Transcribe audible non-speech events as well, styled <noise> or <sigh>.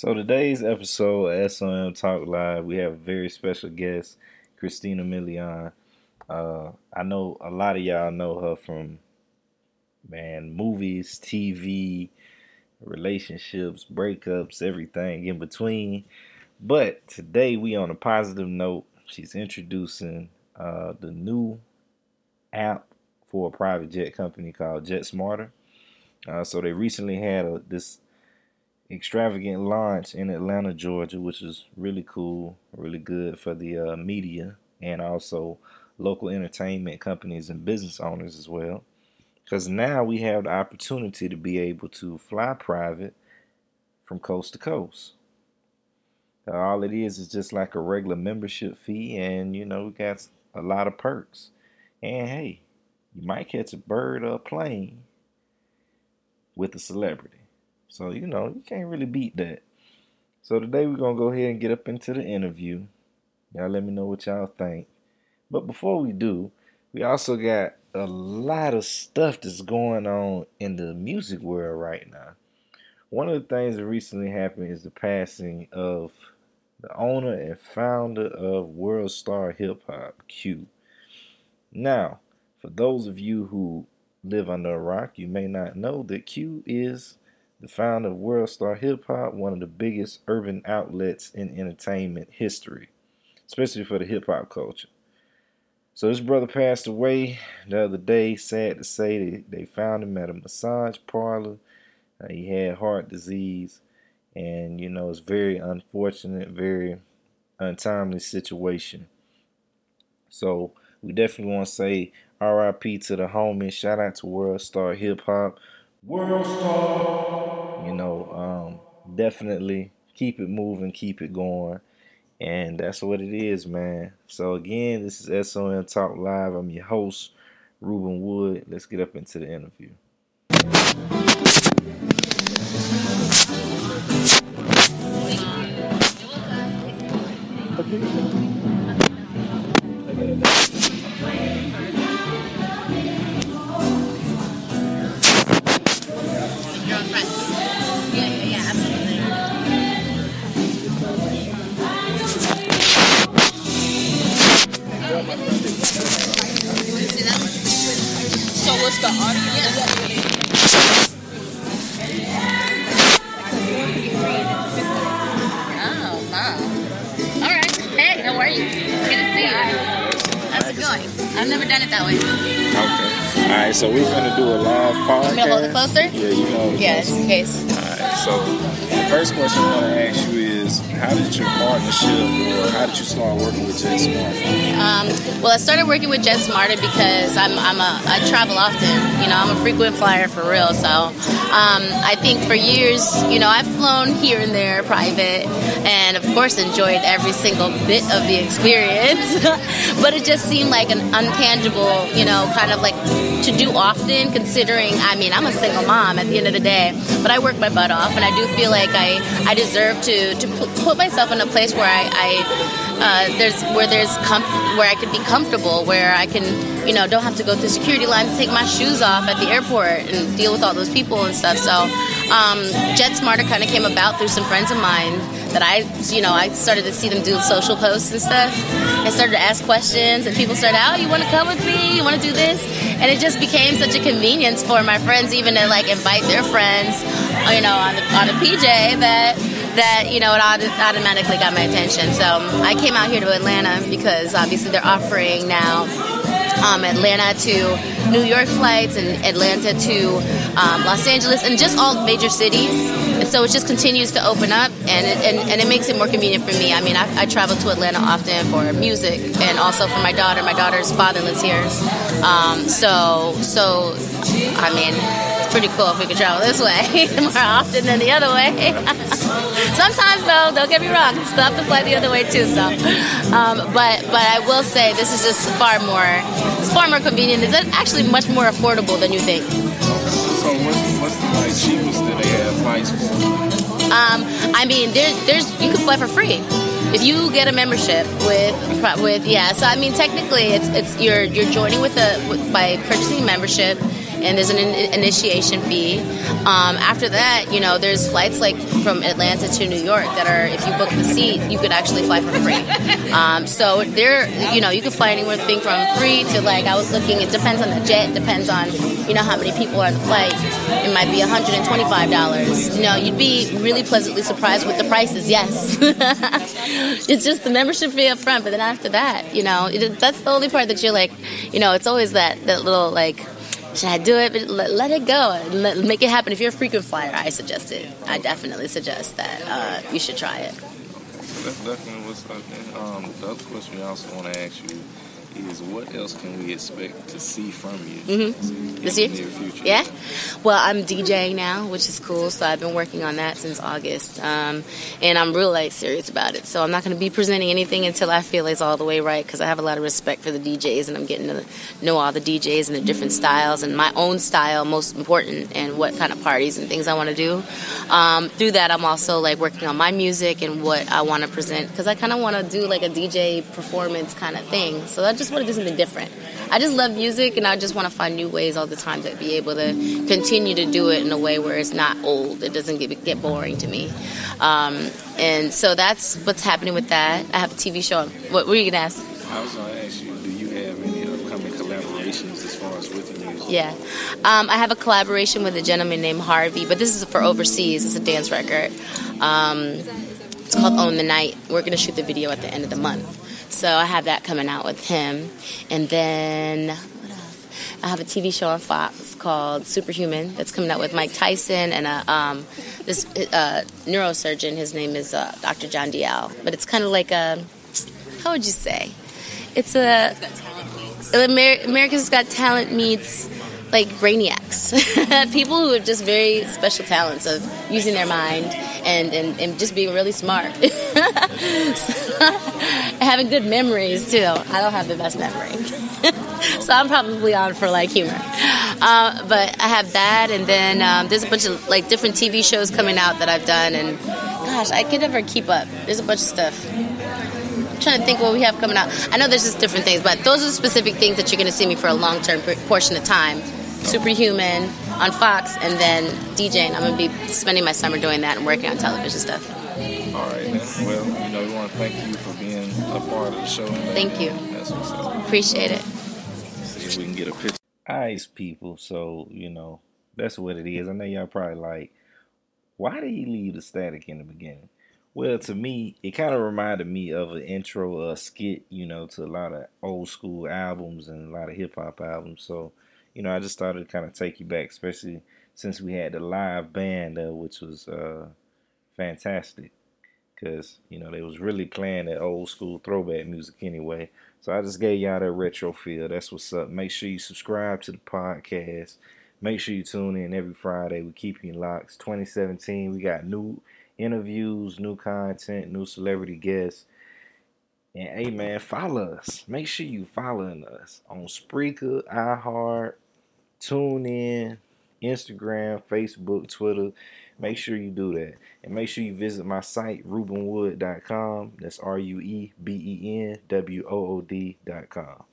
So today's episode of SOM Talk Live, we have a very special guest, Christina Milian. Uh, I know a lot of y'all know her from man movies, TV, relationships, breakups, everything in between. But today we on a positive note. She's introducing uh, the new app for a private jet company called JetSmarter. Uh, so they recently had a, this extravagant launch in Atlanta, Georgia, which is really cool, really good for the uh, media and also local entertainment companies and business owners as well. Because now we have the opportunity to be able to fly private from coast to coast. Uh, all it is is just like a regular membership fee, and you know, we got a lot of perks. And hey, you might catch a bird or a plane with a celebrity. So, you know, you can't really beat that. So today we're going to go ahead and get up into the interview. Y'all let me know what y'all think. But before we do, we also got a lot of stuff that's going on in the music world right now. One of the things that recently happened is the passing of the owner and founder of World Star Hip Hop, Q. Now, for those of you who live under a rock, you may not know that Q is the founder of World Star Hip Hop, one of the biggest urban outlets in entertainment history, especially for the hip hop culture. So this brother passed away the other day. Sad to say, they, they found him at a massage parlor. Uh, he had heart disease, and you know it's very unfortunate, very untimely situation. So we definitely want to say R.I.P. to the homie. Shout out to World Star Hip Hop. World Star. You know, um, definitely keep it moving, keep it going. And that's what it is, man. So again, this is SOM Talk Live. I'm your host, Rueben Wood. Let's get up into the interview. So done it that way. Okay. All right, so we're gonna do a live podcast. Want me to hold it closer? Yeah, you know. Yeah, just in case. All right. So the first question I want to ask you is, how did your partnership, or how did you start working with Jet Smart? Um, well, I started working with Jet Smarter because I'm, I'm a, I travel often. You know, I'm a frequent flyer for real. So um, I think for years, you know, I've flown here and there private and, of course, enjoyed every single bit of the experience. <laughs> but it just seemed like an untangible, you know, kind of like to do often, considering, I mean, I'm a single mom at the end of the day, but I work my butt off and I do feel like I, I deserve to, to put myself in a place where I, I uh, there's where there's com- where I could be comfortable, where I can you know don't have to go through security lines, take my shoes off at the airport, and deal with all those people and stuff. So um, Jet Smarter kind of came about through some friends of mine that I you know I started to see them do social posts and stuff. I started to ask questions, and people started, "Oh, you want to come with me? You want to do this?" And it just became such a convenience for my friends even to like invite their friends, you know, on the on a PJ that that you know it auto- automatically got my attention. So I came out here to Atlanta because obviously they're offering now um, Atlanta to New York flights and Atlanta to um, Los Angeles and just all major cities. And so it just continues to open up and it, and, and it makes it more convenient for me. I mean, I, I travel to Atlanta often for music and also for my daughter. My daughter's father lives here. Um, so, so, I mean, pretty cool if we could travel this way <laughs> more often than the other way. <laughs> Sometimes, though, don't get me wrong, still have to fly the other way too. So, um, but but I will say this is just far more, it's far more convenient. It's actually much more affordable than you think. So what's, what's the like, cheapest that they have flights for? Um, I mean, there, there's you can fly for free if you get a membership with with yeah. So I mean, technically, it's it's you're you're joining with a with, by purchasing a membership. And there's an in- initiation fee. Um, after that, you know, there's flights like from Atlanta to New York that are, if you book the seat, you could actually fly for free. <laughs> Um, so there, you know, you could fly anywhere thing from free to like I was looking. It depends on the jet, depends on you know how many people are on the flight. It might be 125 dollars. You know, you'd be really pleasantly surprised with the prices. Yes, <laughs> it's just the membership fee up front, but then after that, you know, it, that's the only part that you're like, you know, it's always that that little like should I do it? But let, let it go. Let, make it happen. If you're a frequent flyer, I suggest it. I definitely suggest that uh, you should try it. Definitely what's up. Um, the other question we also want to ask you is what else can we expect to see from you mm-hmm. this year? Yeah. Well, I'm DJing now, which is cool. So I've been working on that since August, um, and I'm real like serious about it. So I'm not going to be presenting anything until I feel it's all the way right because I have a lot of respect for the DJs, and I'm getting to know all the DJs and the different styles and my own style most important and what kind of parties and things I want to do. Um, through that, I'm also like working on my music and what I want to present because I kind of want to do like a DJ performance kind of thing. So that just want to do something different. I just love music, and I just want to find new ways all the time to be able to continue to do it in a way where it's not old. It doesn't get get boring to me. Um, and so that's what's happening with that. I have a TV show. What were you gonna ask? I was gonna ask you, do you have any upcoming collaborations as far as with the music? Yeah, um, I have a collaboration with a gentleman named Harvey, but this is for overseas. It's a dance record. Um, it's called Own the Night. We're gonna shoot the video at the end of the month. So I have that coming out with him. And then what else? I have a TV show on Fox called Superhuman that's coming out with Mike Tyson and a, um, this uh, neurosurgeon. His name is uh, Dr. John Dial. But it's kind of like a, how would you say? It's a America's Got Talent meets like brainiacs, <laughs> people who have just very special talents of using their mind and, and, and just being really smart. <laughs> <laughs> Having good memories too. I don't have the best memory. <laughs> so I'm probably on for like humor. Uh, but I have that, and then um, there's a bunch of like different TV shows coming out that I've done, and gosh, I can never keep up. There's a bunch of stuff. I'm trying to think what we have coming out. I know there's just different things, but those are specific things that you're going to see me for a long term portion of time. Superhuman on Fox, and then DJing. I'm going to be spending my summer doing that and working on television stuff. All right. Well, you know, we want to thank you for being a part of the show. Thank you. That's what's up. Appreciate it. See if we can get a picture. Ice people. So you know, that's what it is. I know y'all probably like, why did he leave the static in the beginning? Well, to me, it kind of reminded me of an intro, a skit, you know, to a lot of old school albums and a lot of hip hop albums. So you know, I just thought it'd kind of take you back, especially since we had the live band, uh, which was uh, fantastic. Because, you know, they was really playing that old school throwback music anyway. So I just gave y'all that retro feel. That's what's up. Make sure you subscribe to the podcast. Make sure you tune in every Friday. We keep you locked. 2017, we got new interviews, new content, new celebrity guests. And hey man, follow us. Make sure you following us on Spreaker, iHeart, TuneIn, Instagram, Facebook, Twitter. Make sure you do that. And make sure you visit my site, ruebenwood.com. That's R U E B E N W O O D.com.